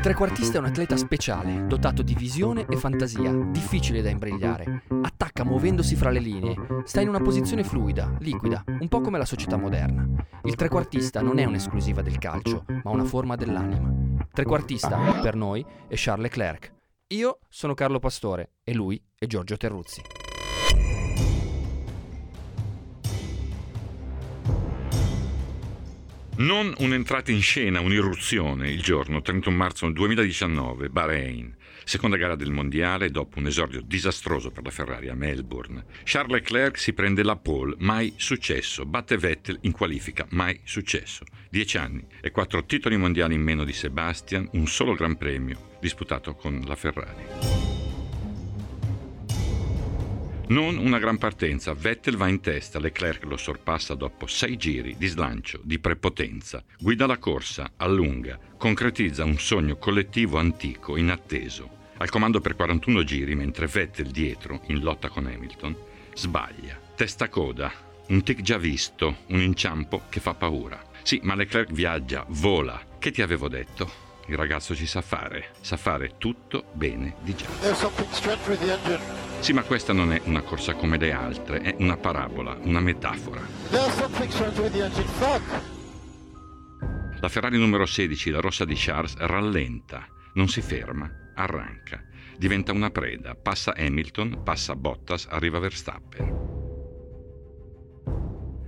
Il trequartista è un atleta speciale, dotato di visione e fantasia, difficile da imbrigliare. Attacca muovendosi fra le linee, sta in una posizione fluida, liquida, un po' come la società moderna. Il trequartista non è un'esclusiva del calcio, ma una forma dell'anima. Trequartista, per noi, è Charles Leclerc. Io sono Carlo Pastore e lui è Giorgio Terruzzi. Non un'entrata in scena, un'irruzione il giorno 31 marzo 2019, Bahrain, seconda gara del mondiale dopo un esordio disastroso per la Ferrari a Melbourne. Charles Leclerc si prende la pole, mai successo, batte Vettel in qualifica, mai successo. Dieci anni e quattro titoli mondiali in meno di Sebastian, un solo Gran Premio disputato con la Ferrari. Non una gran partenza, Vettel va in testa, Leclerc lo sorpassa dopo sei giri di slancio, di prepotenza, guida la corsa, allunga, concretizza un sogno collettivo antico, inatteso. Al comando per 41 giri, mentre Vettel dietro, in lotta con Hamilton, sbaglia. Testa coda, un tic già visto, un inciampo che fa paura. Sì, ma Leclerc viaggia, vola. Che ti avevo detto? Il ragazzo ci sa fare, sa fare tutto bene di già. Sì, ma questa non è una corsa come le altre, è una parabola, una metafora. La Ferrari numero 16, la rossa di Charles, rallenta, non si ferma, arranca. Diventa una preda, passa Hamilton, passa Bottas, arriva Verstappen.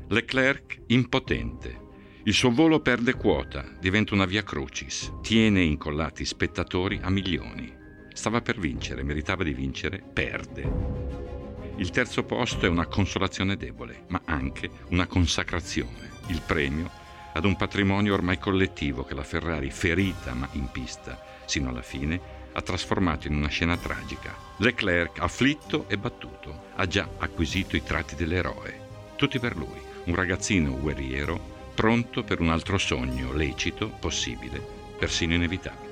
Leclerc impotente, il suo volo perde quota, diventa una via crucis, tiene incollati spettatori a milioni. Stava per vincere, meritava di vincere, perde. Il terzo posto è una consolazione debole, ma anche una consacrazione, il premio ad un patrimonio ormai collettivo che la Ferrari, ferita ma in pista, sino alla fine, ha trasformato in una scena tragica. Leclerc, afflitto e battuto, ha già acquisito i tratti dell'eroe. Tutti per lui, un ragazzino guerriero pronto per un altro sogno lecito, possibile, persino inevitabile.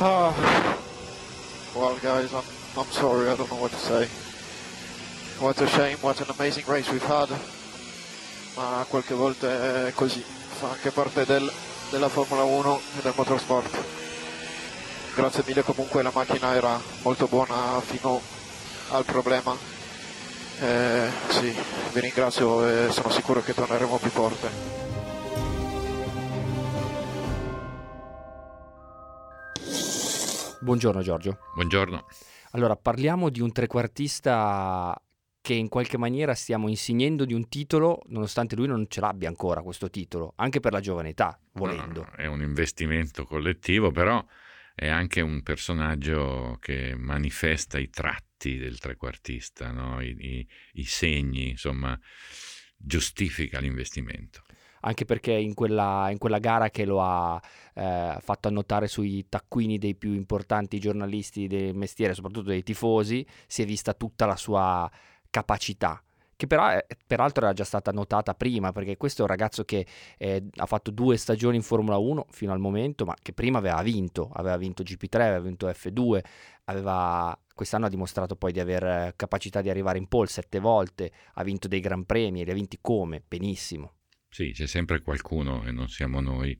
Ah, well, guys, I'm, I'm sorry, I don't know what to say. What a shame, what an amazing race we've had. Ma qualche volta è così, fa anche parte del, della Formula 1 e del motorsport. Grazie mille comunque, la macchina era molto buona fino al problema. Eh, sì, vi ringrazio e sono sicuro che torneremo più forte. Buongiorno Giorgio. Buongiorno. Allora, parliamo di un trequartista che in qualche maniera stiamo insegnando di un titolo, nonostante lui non ce l'abbia ancora questo titolo, anche per la giovane età, volendo. No, no, è un investimento collettivo, però è anche un personaggio che manifesta i tratti atti del trequartista, no? I, i, I, segni, insomma, giustifica l'investimento. Anche perché in quella, in quella gara che lo ha eh, fatto annotare sui taccuini dei più importanti giornalisti del mestiere, soprattutto dei tifosi, si è vista tutta la sua capacità che però è, peraltro era già stata notata prima, perché questo è un ragazzo che eh, ha fatto due stagioni in Formula 1 fino al momento, ma che prima aveva vinto, aveva vinto GP3, aveva vinto F2, aveva, quest'anno ha dimostrato poi di aver capacità di arrivare in pole sette volte, ha vinto dei gran premi, e li ha vinti come? Benissimo. Sì, c'è sempre qualcuno, e non siamo noi,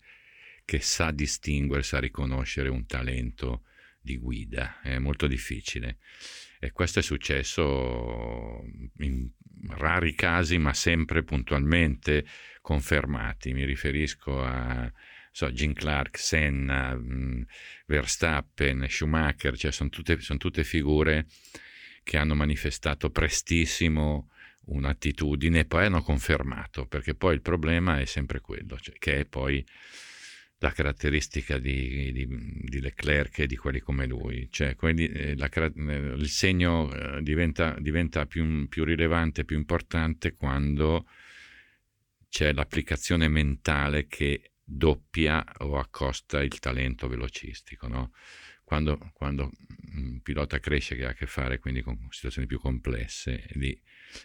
che sa distinguere, sa riconoscere un talento di guida, è molto difficile. E questo è successo in rari casi, ma sempre puntualmente confermati. Mi riferisco a so, Jim Clark, Senna, mh, Verstappen, Schumacher, cioè sono tutte, son tutte figure che hanno manifestato prestissimo un'attitudine e poi hanno confermato, perché poi il problema è sempre quello, cioè che è poi la caratteristica di, di, di, Leclerc e di quelli come lui, cioè quelli, eh, la, eh, il segno eh, diventa, diventa più, più, rilevante, più importante quando c'è l'applicazione mentale che doppia o accosta il talento velocistico. No? Quando, quando, un pilota cresce che ha a che fare quindi con situazioni più complesse, lì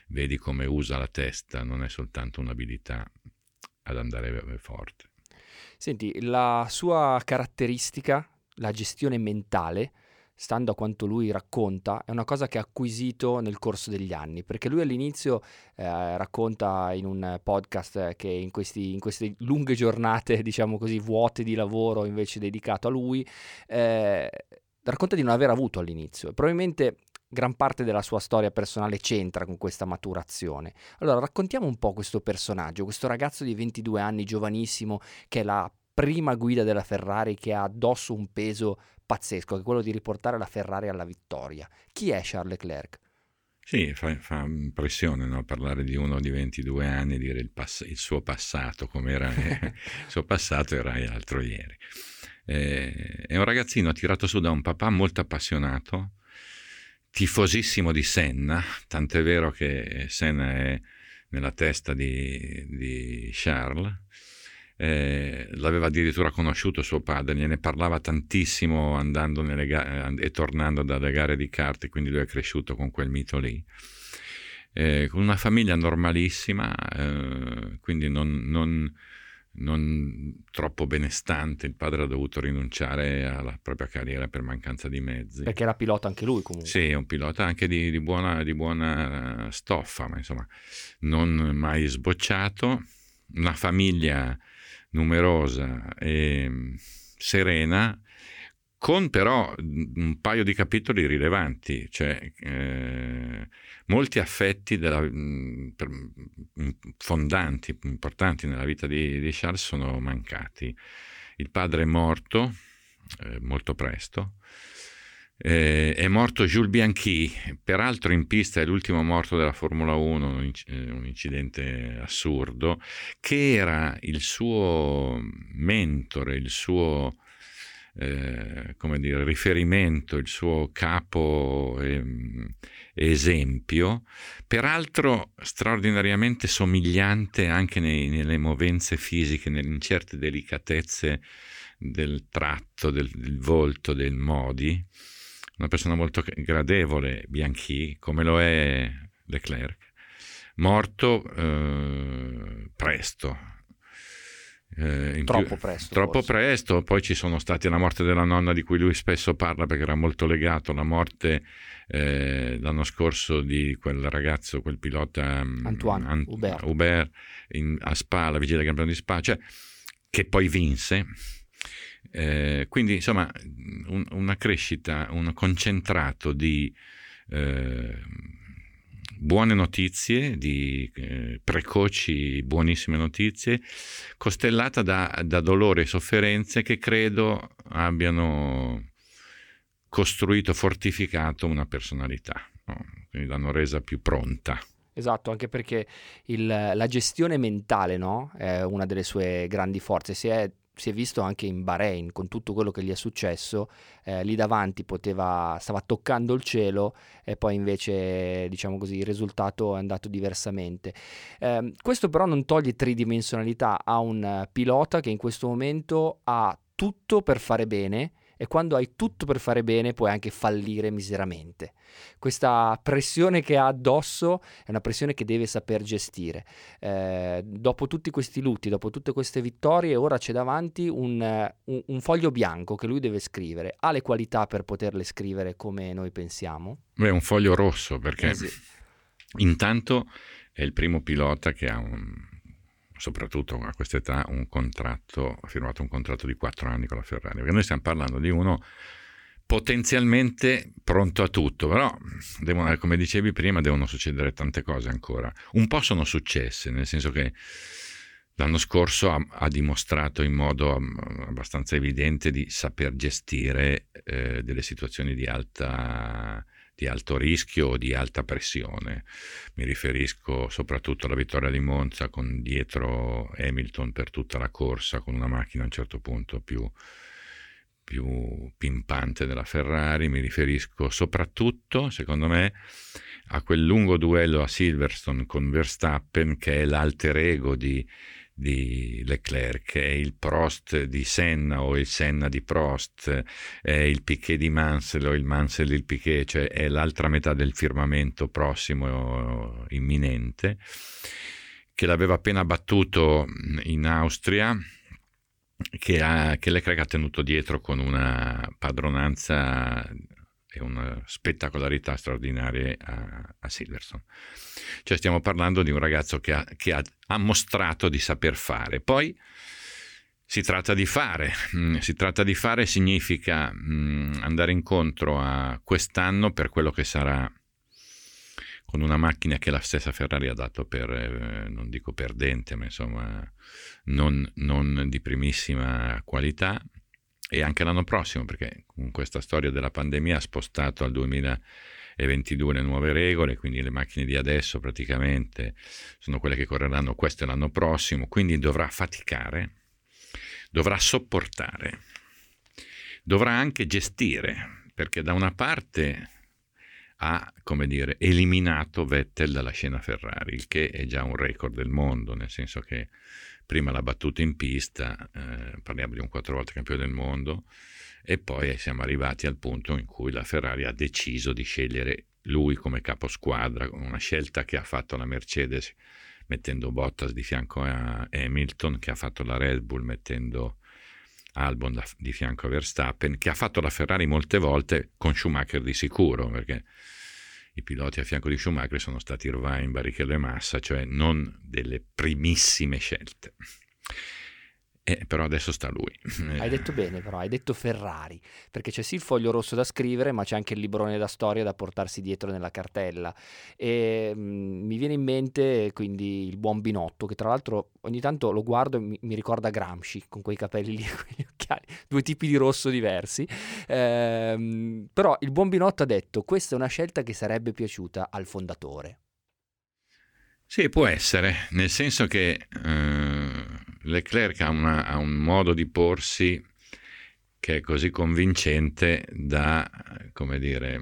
vedi come usa la testa, non è soltanto un'abilità ad andare forte. Senti, la sua caratteristica, la gestione mentale, stando a quanto lui racconta, è una cosa che ha acquisito nel corso degli anni, perché lui all'inizio eh, racconta in un podcast che in, questi, in, queste lunghe giornate, diciamo così, vuote di lavoro invece dedicato a lui, eh, racconta di non aver avuto all'inizio. Probabilmente gran parte della sua storia personale c'entra con questa maturazione. Allora raccontiamo un po' questo personaggio, questo ragazzo di 22 anni, giovanissimo, che è la prima guida della Ferrari che ha addosso un peso pazzesco, che è quello di riportare la Ferrari alla vittoria. Chi è Charles Leclerc? Sì, fa, fa impressione no? parlare di uno di 22 anni, dire il, pass- il suo passato, come era il suo passato era altro ieri. Eh, è un ragazzino tirato su da un papà molto appassionato, tifosissimo di Senna, tant'è vero che Senna è nella testa di, di Charles. Eh, l'aveva addirittura conosciuto suo padre, gliene parlava tantissimo andando ga- e tornando dalle gare di carte, quindi lui è cresciuto con quel mito lì. Eh, una famiglia normalissima, eh, quindi non, non non troppo benestante, il padre ha dovuto rinunciare alla propria carriera per mancanza di mezzi. Perché era pilota anche lui comunque. Sì, un pilota anche di, di, buona, di buona, stoffa, ma insomma non mai sbocciato, una famiglia numerosa e serena, con però un paio di capitoli rilevanti, cioè eh, molti affetti della, per, fondanti, importanti nella vita di, di, Charles sono mancati. Il padre è morto eh, molto presto, eh, è morto Jules Bianchi, peraltro in pista è l'ultimo morto della Formula 1, un, eh, un incidente assurdo, che era il suo mentore, il suo eh, come dire, riferimento, il suo capo eh, esempio, peraltro straordinariamente somigliante anche nei, nelle movenze fisiche, in certe delicatezze del tratto, del, del volto, dei modi, una persona molto gradevole, Bianchi, come lo è Leclerc, morto eh, presto, eh, troppo più, presto. Troppo presto, poi ci sono stati la morte della nonna di cui lui spesso parla perché era molto legato, la morte eh, l'anno scorso di quel ragazzo, quel pilota mm, Antoine Ant- Hubert, Hubert in, a Spa, la vigilia del Premio di Spa, cioè, che poi vinse. Eh, quindi insomma un, una crescita, un concentrato di eh, buone notizie, di eh, precoci buonissime notizie, costellata da, da dolore e sofferenze che credo abbiano costruito, fortificato una personalità, no? quindi l'hanno resa più pronta. Esatto, anche perché il, la gestione mentale no? è una delle sue grandi forze. Si è si è visto anche in Bahrain con tutto quello che gli è successo, eh, lì davanti poteva, stava toccando il cielo e poi invece diciamo così il risultato è andato diversamente. Eh, questo però non toglie tridimensionalità a un pilota che in questo momento ha tutto per fare bene e quando hai tutto per fare bene puoi anche fallire miseramente. Questa pressione che ha addosso è una pressione che deve saper gestire. Eh, dopo tutti questi lutti, dopo tutte queste vittorie, ora c'è davanti un, un, un, foglio bianco che lui deve scrivere. Ha le qualità per poterle scrivere come noi pensiamo? Beh, un foglio rosso perché eh sì. intanto è il primo pilota che ha un soprattutto a questa età, un contratto, ha firmato un contratto di quattro anni con la Ferrari, perché noi stiamo parlando di uno potenzialmente pronto a tutto, però devono, come dicevi prima devono succedere tante cose ancora. Un po' sono successe, nel senso che l'anno scorso ha, ha dimostrato in modo abbastanza evidente di saper gestire eh, delle situazioni di alta di alto rischio o di alta pressione. Mi riferisco soprattutto alla vittoria di Monza con dietro Hamilton per tutta la corsa, con una macchina a un certo punto più, più pimpante della Ferrari. Mi riferisco soprattutto, secondo me, a quel lungo duello a Silverstone con Verstappen che è l'alter ego di di Leclerc, è il Prost di Senna o il Senna di Prost, è il Piquet di Mansell o il Mansell di Piquet, cioè è l'altra metà del firmamento prossimo, imminente, che l'aveva appena battuto in Austria, che, ha, che Leclerc ha tenuto dietro con una padronanza e una spettacolarità straordinaria a, a, Silverstone. Cioè stiamo parlando di un ragazzo che, ha, che ha, ha, mostrato di saper fare. Poi si tratta di fare, mm, si tratta di fare significa mm, andare incontro a quest'anno per quello che sarà con una macchina che la stessa Ferrari ha dato per, eh, non dico perdente, ma insomma non, non di primissima qualità, e anche l'anno prossimo, perché con questa storia della pandemia ha spostato al 2022 le nuove regole, quindi le macchine di adesso praticamente sono quelle che correranno questo e l'anno prossimo, quindi dovrà faticare, dovrà sopportare, dovrà anche gestire, perché da una parte ha, come dire, eliminato Vettel dalla scena Ferrari, il che è già un record del mondo, nel senso che prima l'ha battuto in pista, eh, parliamo di un quattro volte campione del mondo, e poi siamo arrivati al punto in cui la Ferrari ha deciso di scegliere lui come caposquadra, una scelta che ha fatto la Mercedes mettendo Bottas di fianco a Hamilton, che ha fatto la Red Bull mettendo Albon di fianco a Verstappen, che ha fatto la Ferrari molte volte con Schumacher di sicuro, perché i piloti a fianco di Schumacher sono stati Irvine, Barrichello e Massa, cioè non delle primissime scelte. Eh, però adesso sta lui. Hai detto bene, però hai detto Ferrari, perché c'è sì il foglio rosso da scrivere, ma c'è anche il librone da storia da portarsi dietro nella cartella. E mh, mm, mi viene in mente quindi il buon Binotto, che tra l'altro ogni tanto lo guardo e mi, mi ricorda Gramsci con quei capelli lì, occhiali, due tipi di rosso diversi. Ehm, però il buon Binotto ha detto: questa è una scelta che sarebbe piaciuta al fondatore. Sì, può essere, nel senso che eh, Leclerc ha, una, ha, un modo di porsi che è così convincente da, come dire,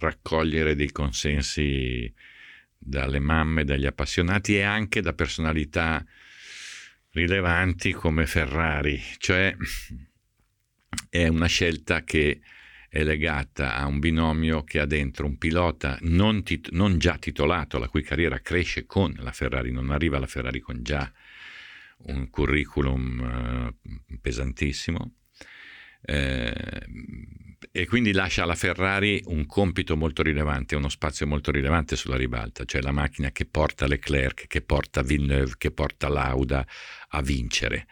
raccogliere dei consensi dalle mamme, dagli appassionati e anche da personalità rilevanti come Ferrari, cioè è una scelta che è legata a un binomio che ha dentro un pilota non, tit- non, già titolato, la cui carriera cresce con la Ferrari, non arriva la Ferrari con già un curriculum uh, pesantissimo. Eh, e quindi lascia alla Ferrari un compito molto rilevante, uno spazio molto rilevante sulla ribalta, cioè la macchina che porta Leclerc, che porta Villeneuve, che porta Lauda a vincere.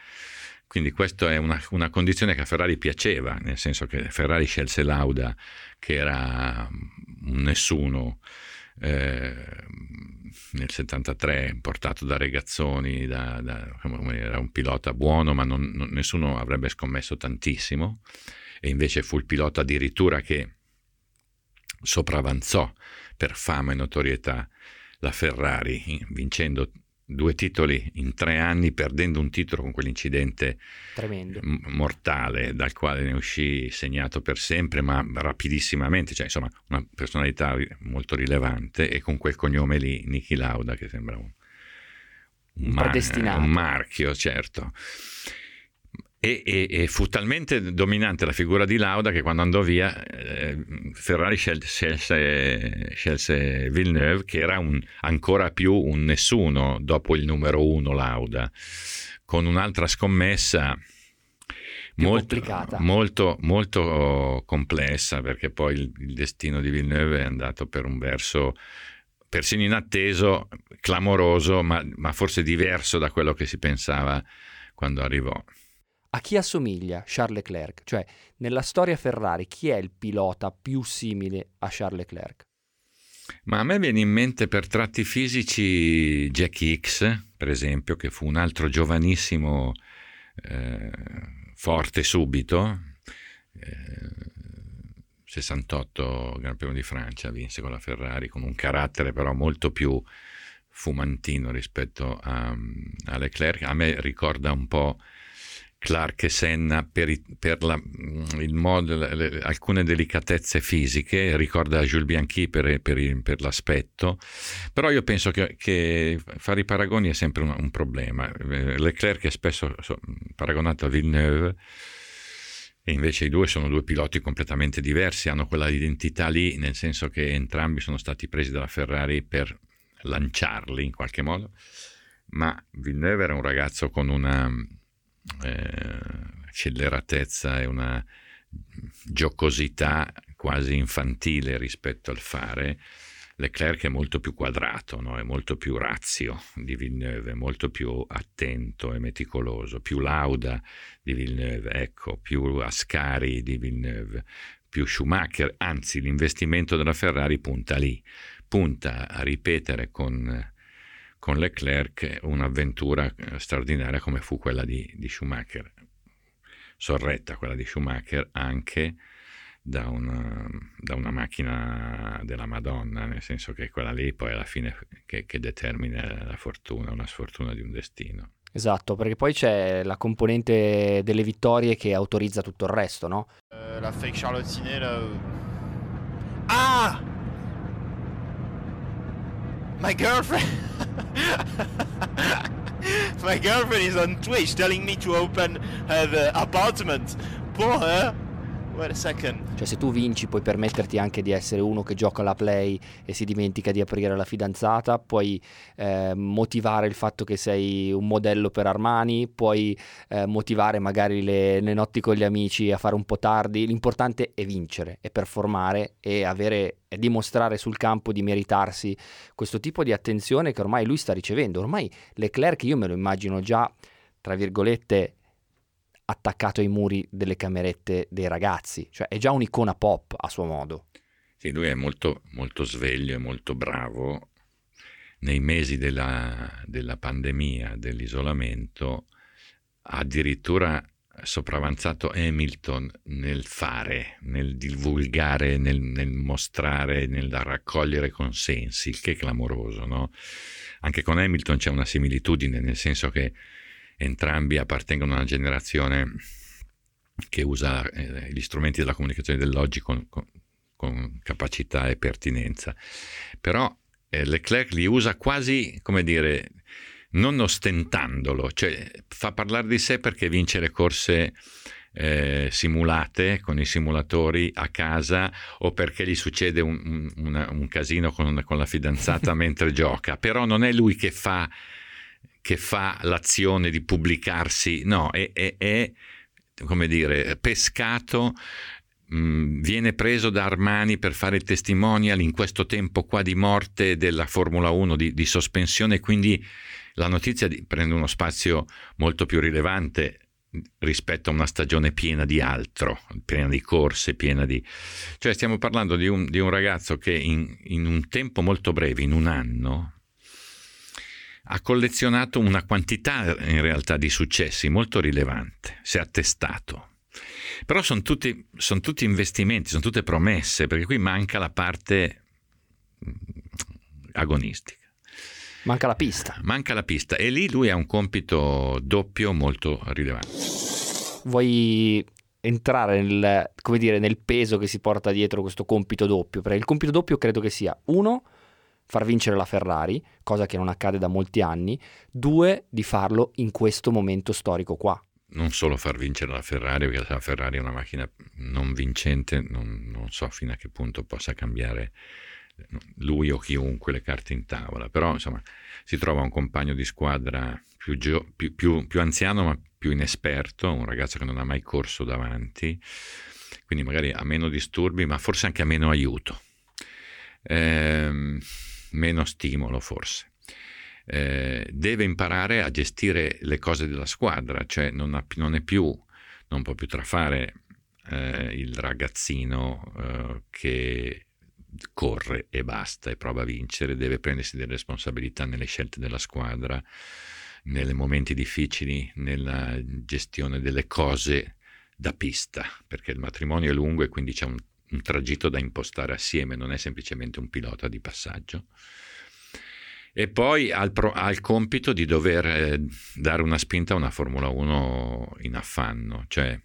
Quindi questa è una, una, condizione che a Ferrari piaceva, nel senso che Ferrari scelse Lauda, che era un nessuno eh, nel 73, portato da Regazzoni, da, da, era un pilota buono, ma non, non, nessuno avrebbe scommesso tantissimo, e invece fu il pilota addirittura che sopravanzò per fama e notorietà la Ferrari, vincendo due titoli in tre anni, perdendo un titolo con quell'incidente m- mortale dal quale ne uscì segnato per sempre, ma rapidissimamente, cioè insomma una personalità molto rilevante e con quel cognome lì, Niki Lauda, che sembra un, un, mar- un marchio, certo. E, e, e, fu talmente dominante la figura di Lauda che quando andò via eh, Ferrari scelse, scelse, scelse, Villeneuve che era un, ancora più un nessuno dopo il numero uno Lauda con un'altra scommessa molto, molto, molto, complessa perché poi il, il destino di Villeneuve è andato per un verso persino inatteso, clamoroso ma, ma forse diverso da quello che si pensava quando arrivò. A chi assomiglia Charles Leclerc? Cioè, nella storia Ferrari, chi è il pilota più simile a Charles Leclerc? Ma a me viene in mente per tratti fisici Jack Hicks, per esempio, che fu un altro giovanissimo eh, forte subito, eh, 68 Gran Premio di Francia, vinse con la Ferrari, con un carattere però molto più fumantino rispetto a, a Leclerc. A me ricorda un po' Clark e Senna per, per la, modo, le, alcune delicatezze fisiche, ricorda Jules Bianchi per, per, per l'aspetto, però io penso che, che, fare i paragoni è sempre un, un problema. Leclerc è spesso paragonato a Villeneuve, e invece i due sono due piloti completamente diversi, hanno quella identità lì, nel senso che entrambi sono stati presi dalla Ferrari per lanciarli in qualche modo, ma Villeneuve era un ragazzo con una eh, scelleratezza e una giocosità quasi infantile rispetto al fare, Leclerc è molto più quadrato, no? è molto più razio di Villeneuve, molto più attento e meticoloso, più lauda di Villeneuve, ecco, più Ascari di Villeneuve, più Schumacher, anzi l'investimento della Ferrari punta lì, punta a ripetere con, con Leclerc un'avventura straordinaria come fu quella di, di Schumacher, sorretta quella di Schumacher anche da una, da una, macchina della Madonna, nel senso che quella lì poi alla fine che, che determina la fortuna, una sfortuna di un destino. Esatto, perché poi c'è la componente delle vittorie che autorizza tutto il resto, no? Uh, la fake Charlottine, là... My girlfriend... My girlfriend is on Twitch telling me to open her apartment. Poor her. Cioè se tu vinci puoi permetterti anche di essere uno che gioca la play e si dimentica di aprire la fidanzata, puoi eh, motivare il fatto che sei un modello per Armani, puoi eh, motivare magari le, le, notti con gli amici a fare un po' tardi, l'importante è vincere, è performare e avere e dimostrare sul campo di meritarsi questo tipo di attenzione che ormai lui sta ricevendo. Ormai Leclerc io me lo immagino già, tra virgolette, attaccato ai muri delle camerette dei ragazzi, cioè è già un'icona pop a suo modo. Sì, lui è molto, molto sveglio e molto bravo. Nei mesi della, della pandemia, dell'isolamento, addirittura sopravanzato Hamilton nel fare, nel divulgare, nel, nel, mostrare, nel raccogliere consensi, il che è clamoroso. No? Anche con Hamilton c'è una similitudine, nel senso che entrambi appartengono a una generazione che usa eh, gli strumenti della comunicazione dell'oggi con, con, con capacità e pertinenza. Però eh, Leclerc li usa quasi, come dire, non ostentandolo, cioè fa parlare di sé perché vincere corse eh, simulate con i simulatori a casa o perché gli succede un, un, un casino con, con la fidanzata mentre gioca, però non è lui che fa che fa l'azione di pubblicarsi, no, è, è, è come dire, pescato mm, viene preso da Armani per fare il testimonial in questo tempo qua di morte della Formula 1, di, di sospensione, quindi la notizia di, prende uno spazio molto più rilevante rispetto a una stagione piena di altro, piena di corse, piena di... Cioè stiamo parlando di un, di un ragazzo che in, in un tempo molto breve, in un anno, ha collezionato una quantità in realtà di successi molto rilevante, si è attestato. Però sono tutti, son tutti investimenti, sono tutte promesse, perché qui manca la parte mm, agonistica. Manca la pista. Manca la pista e lì lui ha un compito doppio molto rilevante. Vuoi entrare nel, dire, nel peso che si porta dietro questo compito doppio? Perché il compito doppio credo che sia uno far vincere la Ferrari, cosa che non accade da molti anni, due, di farlo in questo momento storico qua. Non solo far vincere la Ferrari, perché la Ferrari è una macchina non vincente, non, non so fino a che punto possa cambiare lui o chiunque le carte in tavola, però insomma si trova un compagno di squadra più, gio- più, più, più anziano ma più inesperto, un ragazzo che non ha mai corso davanti, quindi magari ha meno disturbi ma forse anche ha meno aiuto. Ehm, meno stimolo forse. Eh, deve imparare a gestire le cose della squadra, cioè non, ha, non è più, non può più trafare eh, il ragazzino eh, che corre e basta e prova a vincere, deve prendersi delle responsabilità nelle scelte della squadra, nei momenti difficili, nella gestione delle cose da pista, perché il matrimonio è lungo e quindi c'è un, un tragitto da impostare assieme, non è semplicemente un pilota di passaggio. E poi ha il, compito di dover eh, dare una spinta a una Formula 1 in affanno, cioè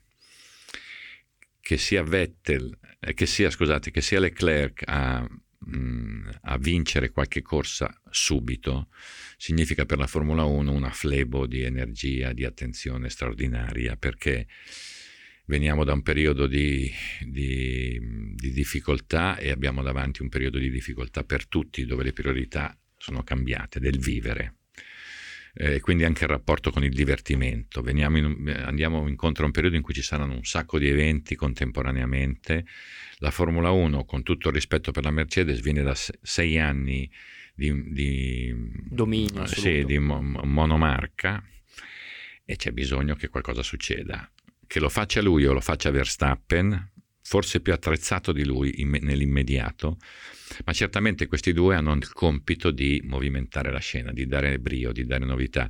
che sia Vettel, eh, che sia, scusate, che sia Leclerc a, mm, a vincere qualche corsa subito, significa per la Formula 1 una flebo di energia, di attenzione straordinaria, perché veniamo da un periodo di, di, di, difficoltà e abbiamo davanti un periodo di difficoltà per tutti, dove le priorità sono cambiate, del vivere. E quindi anche il rapporto con il divertimento. In, andiamo incontro a un periodo in cui ci saranno un sacco di eventi contemporaneamente. La Formula 1, con tutto il rispetto per la Mercedes, viene da sei anni di, di dominio, sì, di monomarca e c'è bisogno che qualcosa succeda che lo faccia lui o lo faccia Verstappen, forse più attrezzato di lui in, nell'immediato, ma certamente questi due hanno il compito di movimentare la scena, di dare brio, di dare novità.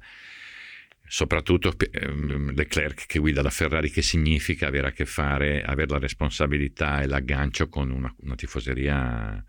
Soprattutto ehm, Leclerc che guida la Ferrari, che significa avere a che fare, avere la responsabilità e l'aggancio con una, una tifoseria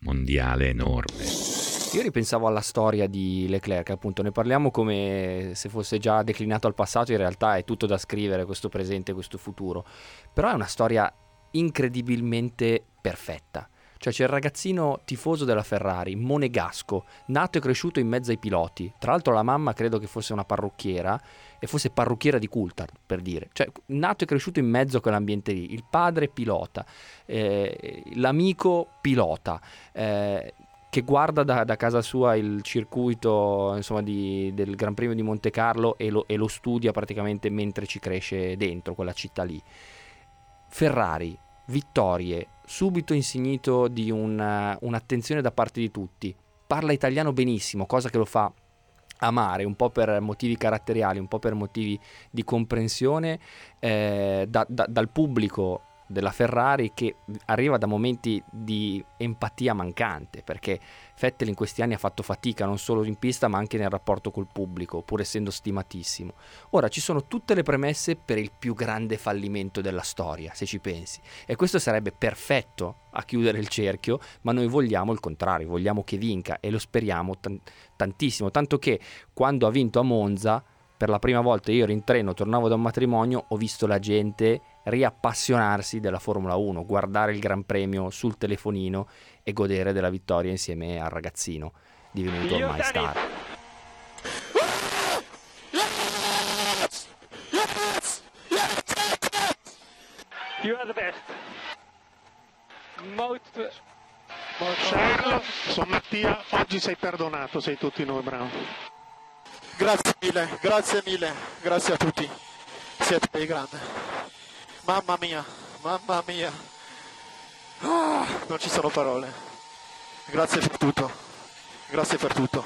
mondiale enorme. Io ripensavo alla storia di Leclerc, appunto, ne parliamo come se fosse già declinato al passato, in realtà è tutto da scrivere, questo presente, questo futuro, però è una storia incredibilmente perfetta. Cioè c'è il ragazzino tifoso della Ferrari, monegasco, nato e cresciuto in mezzo ai piloti. Tra l'altro la mamma credo che fosse una parrucchiera e fosse parrucchiera di Coulthard, per dire. Cioè nato e cresciuto in mezzo a quell'ambiente lì. Il padre pilota, eh, l'amico pilota. Eh, che guarda da, da, casa sua il circuito insomma, di, del Gran Premio di Monte Carlo e lo, e lo, studia praticamente mentre ci cresce dentro quella città lì. Ferrari, vittorie, subito insignito di una, un'attenzione da parte di tutti. Parla italiano benissimo, cosa che lo fa amare un po' per motivi caratteriali, un po' per motivi di comprensione eh, da, da, dal pubblico della Ferrari che arriva da momenti di empatia mancante perché Vettel in questi anni ha fatto fatica non solo in pista ma anche nel rapporto col pubblico pur essendo stimatissimo. Ora ci sono tutte le premesse per il più grande fallimento della storia se ci pensi e questo sarebbe perfetto a chiudere il cerchio ma noi vogliamo il contrario, vogliamo che vinca e lo speriamo t- tantissimo tanto che quando ha vinto a Monza per la prima volta io ero in treno, tornavo da un matrimonio, ho visto la gente riappassionarsi della Formula 1, guardare il Gran Premio sul telefonino e godere della vittoria insieme al ragazzino divenuto ormai star. You are the best. Molto... Charles, sono Mattia, oggi sei perdonato, sei tutti noi bravi. Grazie mille, grazie mille, grazie a tutti, siete dei grandi. Mamma mia, mamma mia. Ah, non ci sono parole. Grazie per tutto. Grazie per tutto.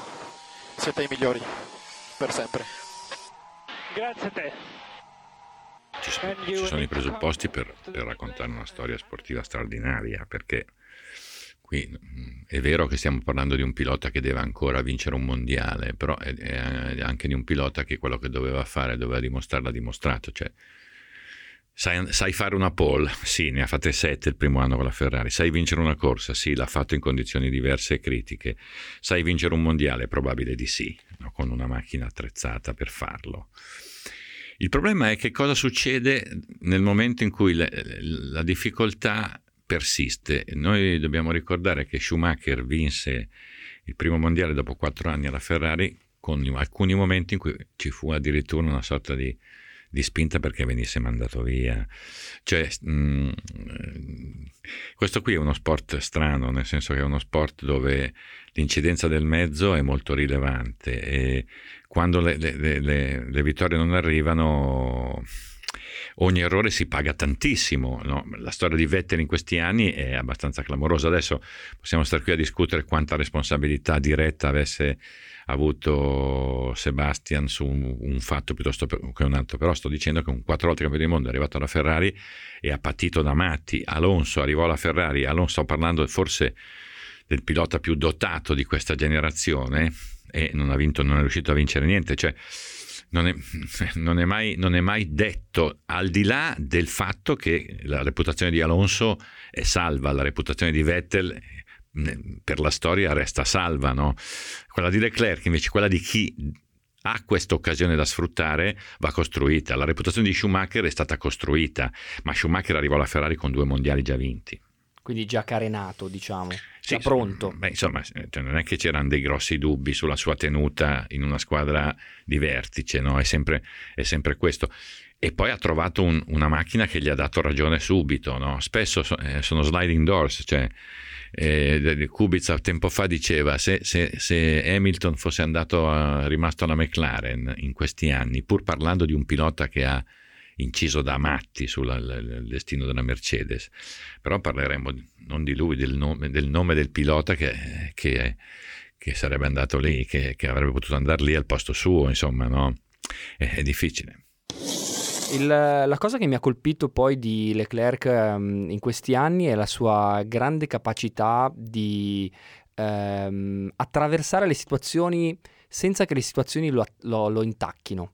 Siete i migliori. Per sempre. Grazie a te. Ci sono, ci sono i presupposti per, per raccontare una storia sportiva straordinaria, perché qui mm, è vero che stiamo parlando di un pilota che deve ancora vincere un mondiale, però è, è anche di un pilota che quello che doveva fare, doveva dimostrare, l'ha dimostrato. Cioè, Sai, sai, fare una pole? Sì, ne ha fatte sette il primo anno con la Ferrari. Sai vincere una corsa? Sì, l'ha fatto in condizioni diverse e critiche. Sai vincere un mondiale? Probabile di sì, no? con una macchina attrezzata per farlo. Il problema è che cosa succede nel momento in cui la, la difficoltà persiste. Noi dobbiamo ricordare che Schumacher vinse il primo mondiale dopo quattro anni alla Ferrari con alcuni momenti in cui ci fu addirittura una sorta di di spinta perché venisse mandato via. Cioè, mh, mm, questo qui è uno sport strano, nel senso che è uno sport dove l'incidenza del mezzo è molto rilevante e quando le, le, le, le vittorie non arrivano ogni errore si paga tantissimo. No? La storia di Vettel in questi anni è abbastanza clamorosa. Adesso possiamo stare qui a discutere quanta responsabilità diretta avesse avuto Sebastian su un, un fatto piuttosto che un altro, però sto dicendo che un quattro volte campione del mondo è arrivato alla Ferrari e ha patito da matti. Alonso arrivò alla Ferrari, Alonso sto parlando forse del pilota più dotato di questa generazione e non, vinto, non è riuscito a vincere niente. Cioè, non è, non, è mai, non è, mai, detto, al di là del fatto che la reputazione di Alonso è salva, la reputazione di Vettel eh, per la storia resta salva, no? quella di Leclerc invece quella di chi ha questa occasione da sfruttare va costruita. La reputazione di Schumacher è stata costruita, ma Schumacher arrivò alla Ferrari con due mondiali già vinti. Quindi già carenato, diciamo, sì, pronto. Beh, insomma, cioè non è che c'erano dei grossi dubbi sulla sua tenuta in una squadra di vertice, no? è, sempre, è sempre questo e poi ha trovato un, una macchina che gli ha dato ragione subito. No? Spesso so, eh, sono sliding doors, cioè eh, Kubica tempo fa diceva se, se, se Hamilton fosse andato a, rimasto alla McLaren in questi anni, pur parlando di un pilota che ha inciso da matti sul destino della Mercedes, però parleremo non di lui, del nome del, nome del pilota che, che, che sarebbe andato lì, che, che, avrebbe potuto andare lì al posto suo, insomma, no? è, è difficile. Il, la cosa che mi ha colpito poi di Leclerc um, in questi anni è la sua grande capacità di um, attraversare le situazioni senza che le situazioni lo, lo, lo, intacchino.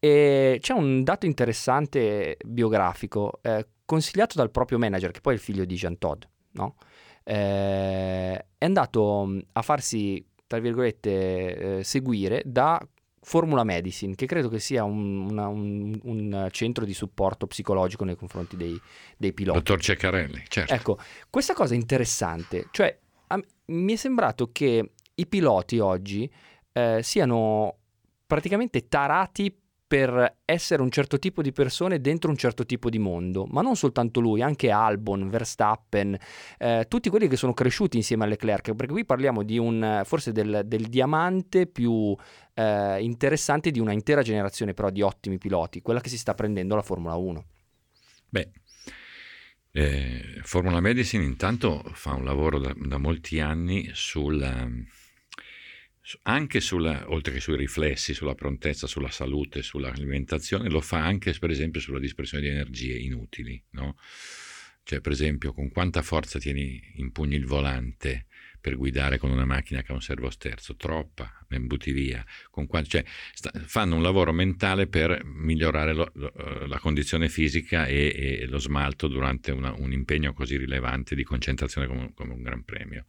E c'è un dato interessante biografico eh, consigliato dal proprio manager, che poi è il figlio di Jean Todd, no? eh, è andato a farsi, tra virgolette, eh, seguire da Formula Medicine, che credo che sia un, una, un, un, centro di supporto psicologico nei confronti dei, dei piloti. Dottor Ceccarelli, certo. Ecco, questa cosa è interessante, cioè a, mi è sembrato che i piloti oggi eh, siano praticamente tarati per essere un certo tipo di persone dentro un certo tipo di mondo, ma non soltanto lui, anche Albon, Verstappen, eh, tutti quelli che sono cresciuti insieme a Leclerc, perché qui parliamo di un, forse del, del diamante più eh, interessante di una intera generazione però di ottimi piloti, quella che si sta prendendo la Formula 1. Beh, eh, Formula Medicine intanto fa un lavoro da, da molti anni sul anche sulla, oltre che sui riflessi, sulla prontezza, sulla salute, sull'alimentazione, lo fa anche per esempio sulla dispersione di energie inutili. No? Cioè, per esempio, con quanta forza tieni in pugno il volante per guidare con una macchina che ha un servosterzo? Troppa, ne butti via. Quanto, cioè, sta, fanno un lavoro mentale per migliorare lo, lo, la condizione fisica e, e lo smalto durante una, un impegno così rilevante di concentrazione come, come un Gran Premio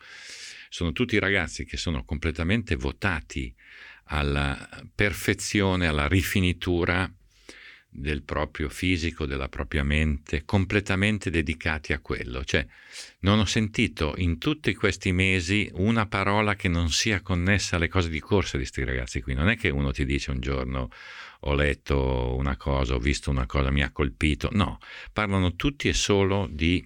sono tutti ragazzi che sono completamente votati alla perfezione, alla rifinitura del proprio fisico, della propria mente, completamente dedicati a quello. Cioè, non ho sentito in tutti questi mesi una parola che non sia connessa alle cose di corsa di questi ragazzi qui. Non è che uno ti dice un giorno ho letto una cosa, ho visto una cosa, mi ha colpito. No, parlano tutti e solo di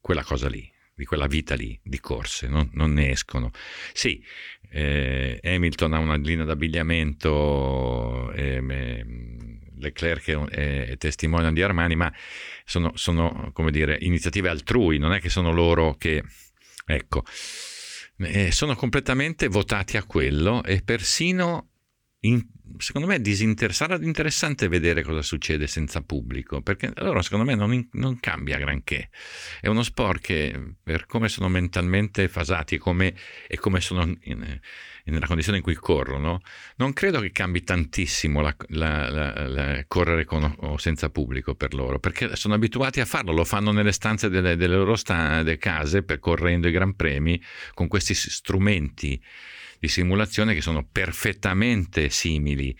quella cosa lì di quella vita lì, di corse, non, non ne escono. Sì, eh, Hamilton ha una linea d'abbigliamento, eh, Leclerc è, è, testimone di Armani, ma sono, sono, come dire, iniziative altrui, non è che sono loro che... Ecco, eh, sono completamente votati a quello e persino in, secondo me disinter- sarà interessante vedere cosa succede senza pubblico, perché allora secondo me non, in- non, cambia granché. È uno sport che per come sono mentalmente fasati e come, e come sono in, nella condizione in cui corrono, non credo che cambi tantissimo la, la, la, la correre con o senza pubblico per loro, perché sono abituati a farlo, lo fanno nelle stanze delle, delle loro sta- delle case, percorrendo i Gran Premi con questi strumenti di simulazione che sono perfettamente simili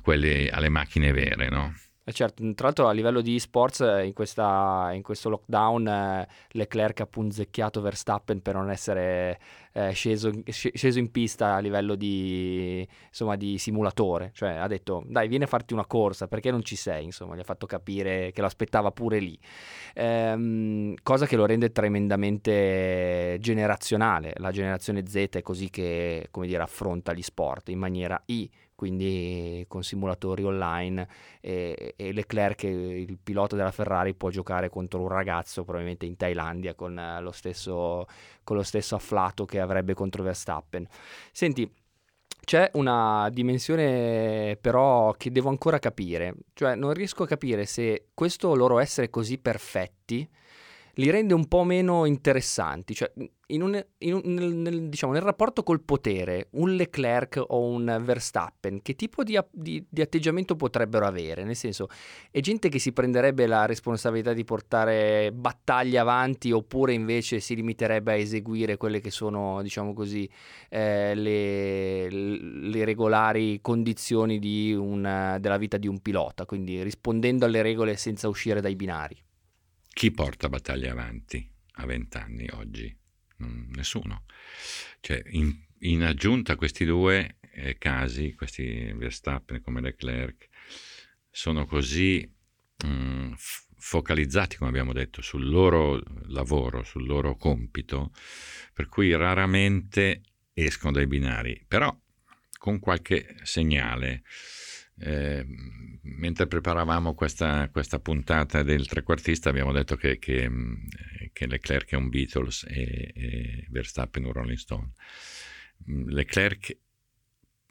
quelle, alle macchine vere, no? Eh, certo, tra l'altro a livello di esports eh, in, questa, in questo lockdown eh, Leclerc ha punzecchiato Verstappen per non essere eh, sceso, sceso, in pista a livello di, insomma, di, simulatore, cioè ha detto dai vieni a farti una corsa perché non ci sei, insomma gli ha fatto capire che lo aspettava pure lì, ehm, cosa che lo rende tremendamente generazionale, la generazione Z è così che come dire, affronta gli sport in maniera I quindi con simulatori online e, e Leclerc, il pilota della Ferrari, può giocare contro un ragazzo probabilmente in Thailandia con lo stesso, con lo stesso afflato che avrebbe contro Verstappen. Senti, c'è una dimensione però che devo ancora capire, cioè non riesco a capire se questo loro essere così perfetti li rende un po' meno interessanti, cioè in un, in un, nel, nel, diciamo, nel, rapporto col potere, un Leclerc o un Verstappen, che tipo di, di, di, atteggiamento potrebbero avere? Nel senso, è gente che si prenderebbe la responsabilità di portare battaglie avanti oppure invece si limiterebbe a eseguire quelle che sono, diciamo così, eh, le, le, regolari condizioni una, della vita di un pilota, quindi rispondendo alle regole senza uscire dai binari? Chi porta battaglie avanti a vent'anni oggi? Nessuno. Cioè, in, in, aggiunta a questi due eh, casi, questi Verstappen come Leclerc, sono così mh, mm, focalizzati, come abbiamo detto, sul loro lavoro, sul loro compito, per cui raramente escono dai binari, però con qualche segnale. Eh, mentre preparavamo questa, questa, puntata del trequartista abbiamo detto che, che, che Leclerc è un Beatles e, e, Verstappen un Rolling Stone. Leclerc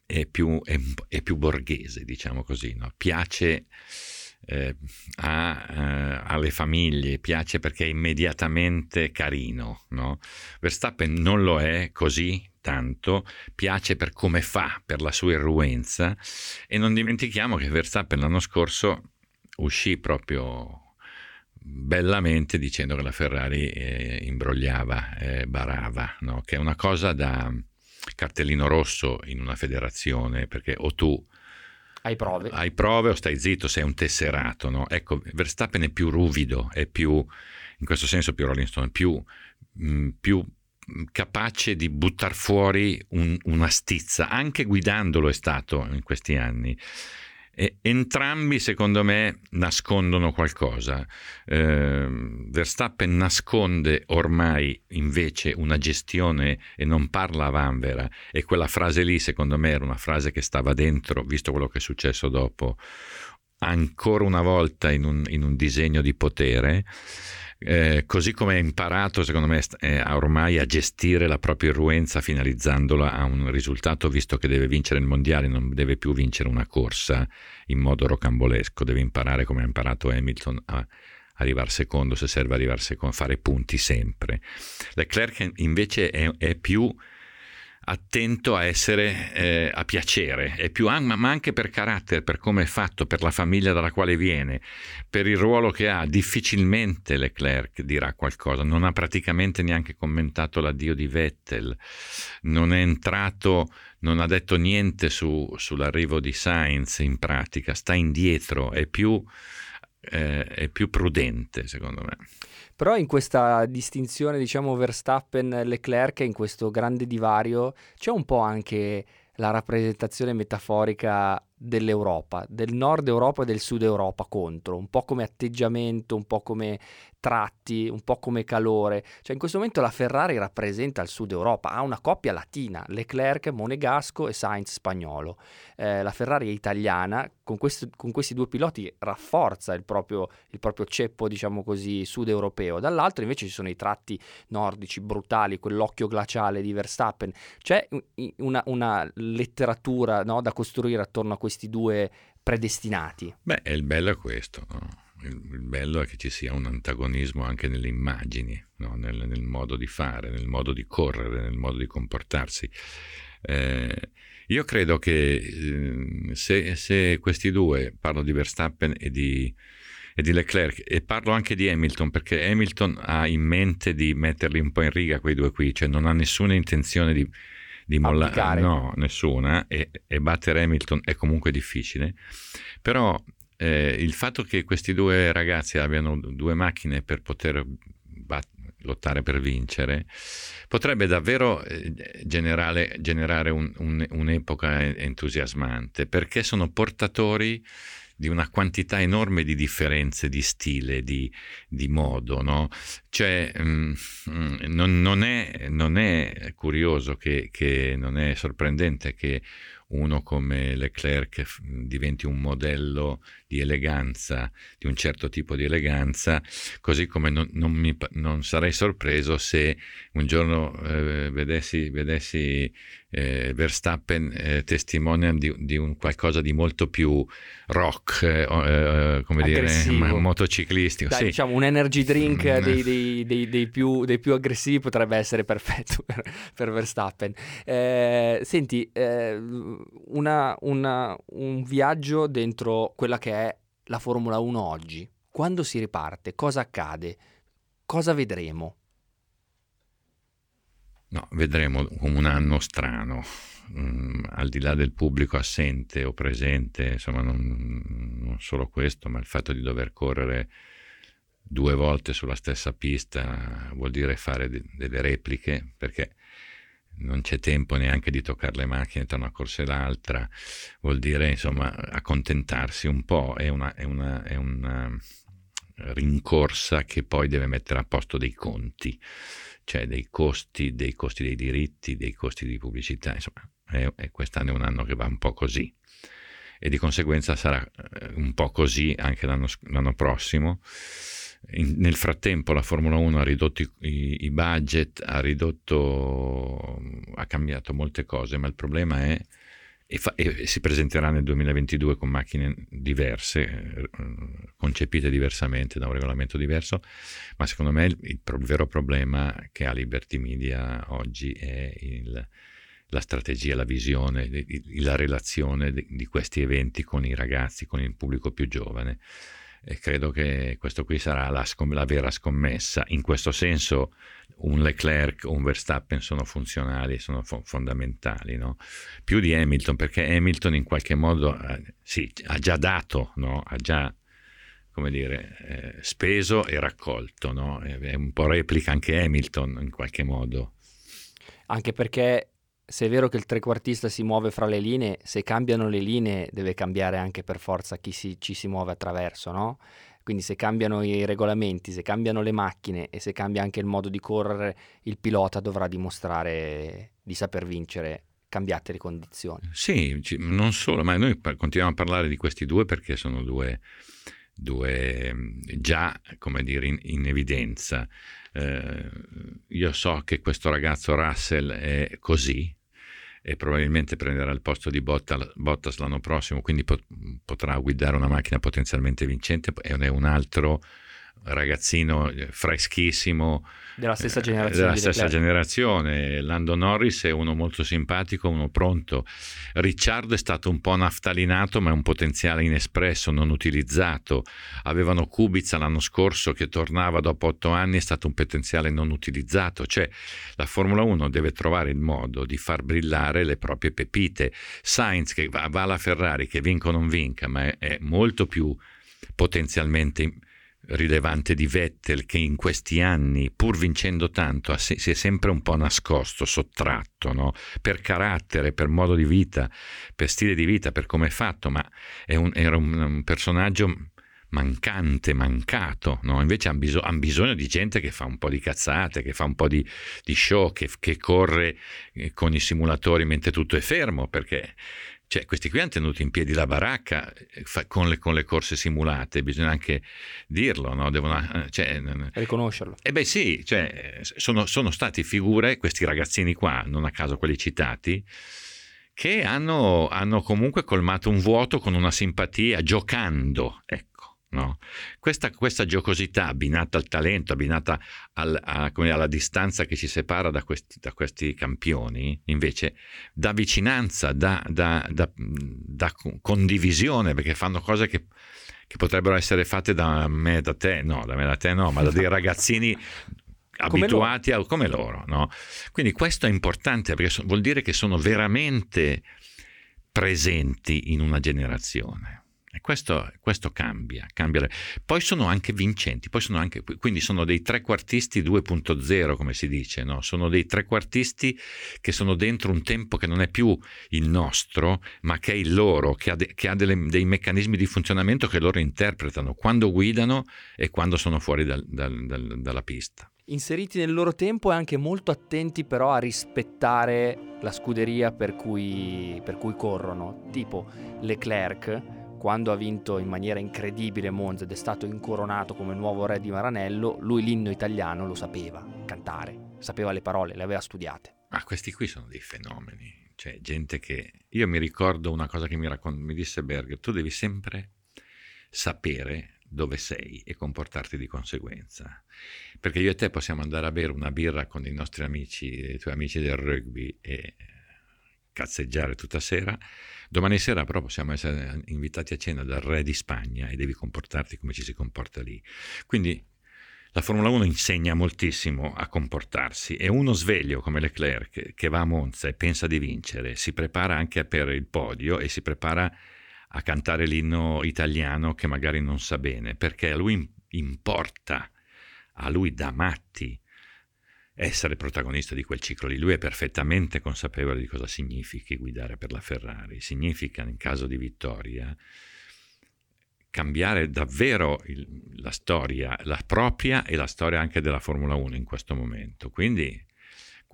è più, è, è più borghese, diciamo così, no? piace eh, a, eh, alle famiglie, piace perché è immediatamente carino. No? Verstappen non lo è così tanto, piace per come fa, per la sua irruenza e non dimentichiamo che Verstappen l'anno scorso uscì proprio bellamente dicendo che la Ferrari eh, imbrogliava, eh, barava, no? che è una cosa da cartellino rosso in una federazione, perché o tu hai prove. Hai prove o stai zitto, sei un tesserato. No? Ecco, Verstappen è più ruvido, è più, in questo senso più Rolling Stone, più, mh, mm, più capace di buttare fuori un, una stizza, anche guidandolo è stato in questi anni. E entrambi, secondo me, nascondono qualcosa. Eh, Verstappen nasconde ormai invece una gestione e non parla a vanvera. E quella frase lì, secondo me, era una frase che stava dentro, visto quello che è successo dopo, ancora una volta in un, in un disegno di potere eh, così come ha imparato, secondo me, eh, ormai a gestire la propria irruenza finalizzandola a un risultato, visto che deve vincere il mondiale, non deve più vincere una corsa in modo rocambolesco, deve imparare come ha imparato Hamilton a arrivare secondo, se serve arrivare secondo, fare punti sempre. Leclerc invece è, è più attento a essere eh, a piacere, è più, ma anche per carattere, per come è fatto, per la famiglia dalla quale viene, per il ruolo che ha. Difficilmente Leclerc dirà qualcosa, non ha praticamente neanche commentato l'addio di Vettel, non è entrato, non ha detto niente su, sull'arrivo di Sainz in pratica, sta indietro, è più, eh, è più prudente secondo me. Però in questa distinzione, diciamo, Verstappen-Leclerc, in questo grande divario, c'è un po' anche la rappresentazione metaforica dell'Europa, del nord Europa e del sud Europa contro, un po' come atteggiamento, un po' come tratti, un po' come calore. Cioè in questo momento la Ferrari rappresenta il sud Europa, ha una coppia latina, Leclerc monegasco e Sainz spagnolo. Eh, la Ferrari è italiana, con, questo, con, questi due piloti rafforza il proprio, il proprio ceppo, diciamo così, sud europeo. Dall'altro invece ci sono i tratti nordici brutali, quell'occhio glaciale di Verstappen. C'è una, una letteratura no, da costruire attorno a questi due predestinati. Beh, il bello è questo. No? Il, bello è che ci sia un antagonismo anche nelle immagini, no? nel, nel, modo di fare, nel modo di correre, nel modo di comportarsi. Eh, io credo che eh, se, se, questi due, parlo di Verstappen e di, e di Leclerc, e parlo anche di Hamilton, perché Hamilton ha in mente di metterli un po' in riga quei due qui, cioè non ha nessuna intenzione di di mollare, no, nessuna, e, e, battere Hamilton è comunque difficile, però eh, il fatto che questi due ragazzi abbiano due macchine per poter bat- lottare per vincere potrebbe davvero eh, generare, generare un, un, un'epoca entusiasmante perché sono portatori di una quantità enorme di differenze di stile, di, di modo, no? Cioè, mh, mm, non, non, è, non, è, curioso che, che, non è sorprendente che uno come Leclerc diventi un modello di eleganza, di un certo tipo di eleganza, così come non, non, mi, non sarei sorpreso se un giorno eh, vedessi, vedessi eh, Verstappen eh, testimonial di, di, un qualcosa di molto più rock, eh, eh come Aggressivo. dire, motociclistico. Dai, sì. Diciamo un energy drink mm. dei, dei, dei, dei, più, dei più aggressivi potrebbe essere perfetto per, per Verstappen. Eh, senti, eh, una, una, un viaggio dentro quella che è la Formula 1 oggi. Quando si riparte? Cosa accade? Cosa vedremo? No, vedremo un anno strano, mm, al di là del pubblico assente o presente, insomma non, non, solo questo, ma il fatto di dover correre due volte sulla stessa pista vuol dire fare de- delle repliche, perché non c'è tempo neanche di toccare le macchine tra una corsa e l'altra, vuol dire insomma accontentarsi un po', è una, è una, è una rincorsa che poi deve mettere a posto dei conti cioè dei costi, dei costi dei diritti, dei costi di pubblicità, insomma, è, è quest'anno è un anno che va un po' così e di conseguenza sarà eh, un po' così anche l'anno, l'anno prossimo. In, nel frattempo la Formula 1 ha ridotto i, i, budget, ha ridotto, ha cambiato molte cose, ma il problema è e, fa, e, si presenterà nel 2022 con macchine diverse, eh, concepite diversamente da un regolamento diverso, ma secondo me il, il, il vero problema che ha Liberty Media oggi è il, la strategia, la visione, la relazione di, di questi eventi con i ragazzi, con il pubblico più giovane e credo che questo qui sarà la, la, vera scommessa. In questo senso un Leclerc un Verstappen sono funzionali, sono fo- fondamentali, no? più di Hamilton, perché Hamilton in qualche modo eh, sì, ha già dato, no? ha già come dire, eh, speso e raccolto, no? è un po' replica anche Hamilton in qualche modo. Anche perché se è vero che il trequartista si muove fra le linee, se cambiano le linee deve cambiare anche per forza chi si, ci si muove attraverso, no? Quindi se cambiano i regolamenti, se cambiano le macchine e se cambia anche il modo di correre, il pilota dovrà dimostrare di saper vincere cambiate le condizioni. Sì, non solo, ma noi continuiamo a parlare di questi due perché sono due, due già, come dire, in, in evidenza. Eh, io so che questo ragazzo Russell è così, e probabilmente prenderà il posto di Bottas l'anno prossimo, quindi potrà guidare una macchina potenzialmente vincente è un altro ragazzino eh, freschissimo della stessa generazione. Della stessa generazione. Lando Norris è uno molto simpatico, uno pronto. Ricciardo è stato un po' naftalinato, ma è un potenziale inespresso, non utilizzato. Avevano Kubica l'anno scorso che tornava dopo otto anni, è stato un potenziale non utilizzato. Cioè la Formula 1 deve trovare il modo di far brillare le proprie pepite. Sainz che va, va alla Ferrari, che vinca o non vinca, ma è, è molto più potenzialmente rilevante di Vettel che in questi anni, pur vincendo tanto, si è sempre un po' nascosto, sottratto, no? per carattere, per modo di vita, per stile di vita, per come è fatto, ma è un, era un, un personaggio mancante, mancato, no? invece hanno bisog- han bisogno di gente che fa un po' di cazzate, che fa un po' di, di show, che, che corre eh, con i simulatori mentre tutto è fermo, perché cioè, questi qui hanno tenuto in piedi la baracca eh, con le, con le corse simulate, bisogna anche dirlo, no? Devono, eh, cioè, riconoscerlo. Eh beh sì, cioè, sono, sono stati figure, questi ragazzini qua, non a caso quelli citati, che hanno, hanno, comunque colmato un vuoto con una simpatia, giocando. Ecco. No? Questa, questa, giocosità abbinata al talento, abbinata al, a, alla distanza che ci separa da questi, da questi campioni, invece dà vicinanza, dà, dà, dà, dà, condivisione, perché fanno cose che, che, potrebbero essere fatte da me, da te, no, da me, da te no, ma da dei ragazzini abituati come loro. A, come loro no? Quindi questo è importante perché so, vuol dire che sono veramente presenti in una generazione. E questo, questo cambia, cambia, Poi sono anche vincenti, sono anche, quindi sono dei trequartisti 2.0, come si dice, no? sono dei trequartisti che sono dentro un tempo che non è più il nostro, ma che è il loro, che ha, de, che ha delle, dei meccanismi di funzionamento che loro interpretano quando guidano e quando sono fuori dal, dal, dal, dalla pista inseriti nel loro tempo e anche molto attenti però a rispettare la scuderia per cui, per cui corrono, tipo Leclerc quando ha vinto in maniera incredibile Monza ed è stato incoronato come nuovo re di Maranello, lui l'inno italiano lo sapeva cantare, sapeva le parole, le aveva studiate. Ma questi qui sono dei fenomeni, cioè gente che... Io mi ricordo una cosa che mi, raccont- mi disse Berger, tu devi sempre sapere dove sei e comportarti di conseguenza. Perché io e te possiamo andare a bere una birra con i nostri amici, i tuoi amici del rugby e cazzeggiare tutta sera. Domani sera però possiamo essere invitati a cena dal re di Spagna e devi comportarti come ci si comporta lì. Quindi la Formula 1 insegna moltissimo a comportarsi e uno sveglio come Leclerc che va a Monza e pensa di vincere, si prepara anche per il podio e si prepara a cantare l'inno italiano che magari non sa bene, perché a lui importa, a lui da matti essere protagonista di quel ciclo lì. Lui è perfettamente consapevole di cosa significhi guidare per la Ferrari. Significa, in caso di vittoria, cambiare davvero il, la storia, la propria e la storia anche della Formula 1 in questo momento. Quindi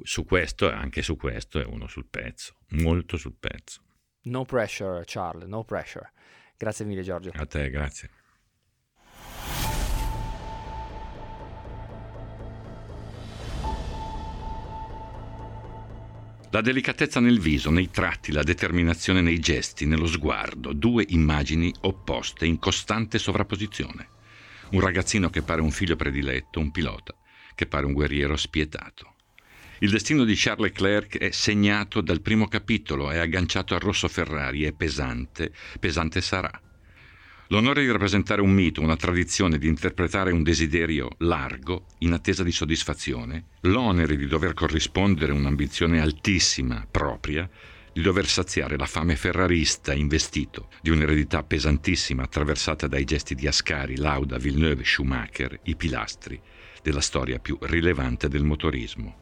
su questo, anche su questo, è uno sul pezzo, molto sul pezzo. No pressure, Charles, no pressure. Grazie mille, Giorgio. A te, grazie. La delicatezza nel viso, nei tratti, la determinazione nei gesti, nello sguardo, due immagini opposte in costante sovrapposizione. Un ragazzino che pare un figlio prediletto, un pilota che pare un guerriero spietato. Il destino di Charles Leclerc è segnato dal primo capitolo, è agganciato al rosso Ferrari, è pesante, pesante sarà. L'onore di rappresentare un mito, una tradizione, di interpretare un desiderio largo, in attesa di soddisfazione, l'onere di dover corrispondere a un'ambizione altissima, propria, di dover saziare la fame ferrarista investito di un'eredità pesantissima attraversata dai gesti di Ascari, Lauda, Villeneuve, Schumacher, i pilastri della storia più rilevante del motorismo.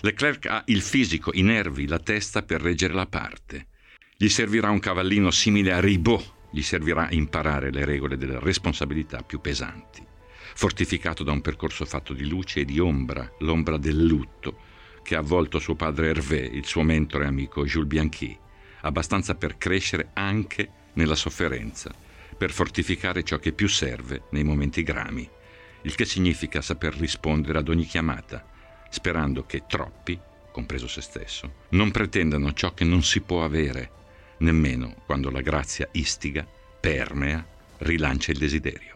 Leclerc ha il fisico, i nervi, la testa per reggere la parte. Gli servirà un cavallino simile a Ribot gli servirà imparare le regole delle responsabilità più pesanti. Fortificato da un percorso fatto di luce e di ombra, l'ombra del lutto, che ha avvolto suo padre Hervé, il suo mentore e amico Jules Bianchi, abbastanza per crescere anche nella sofferenza, per fortificare ciò che più serve nei momenti grami, il che significa saper rispondere ad ogni chiamata, sperando che troppi, compreso se stesso, non pretendano ciò che non si può avere nemmeno quando la grazia istiga, permea, rilancia il desiderio.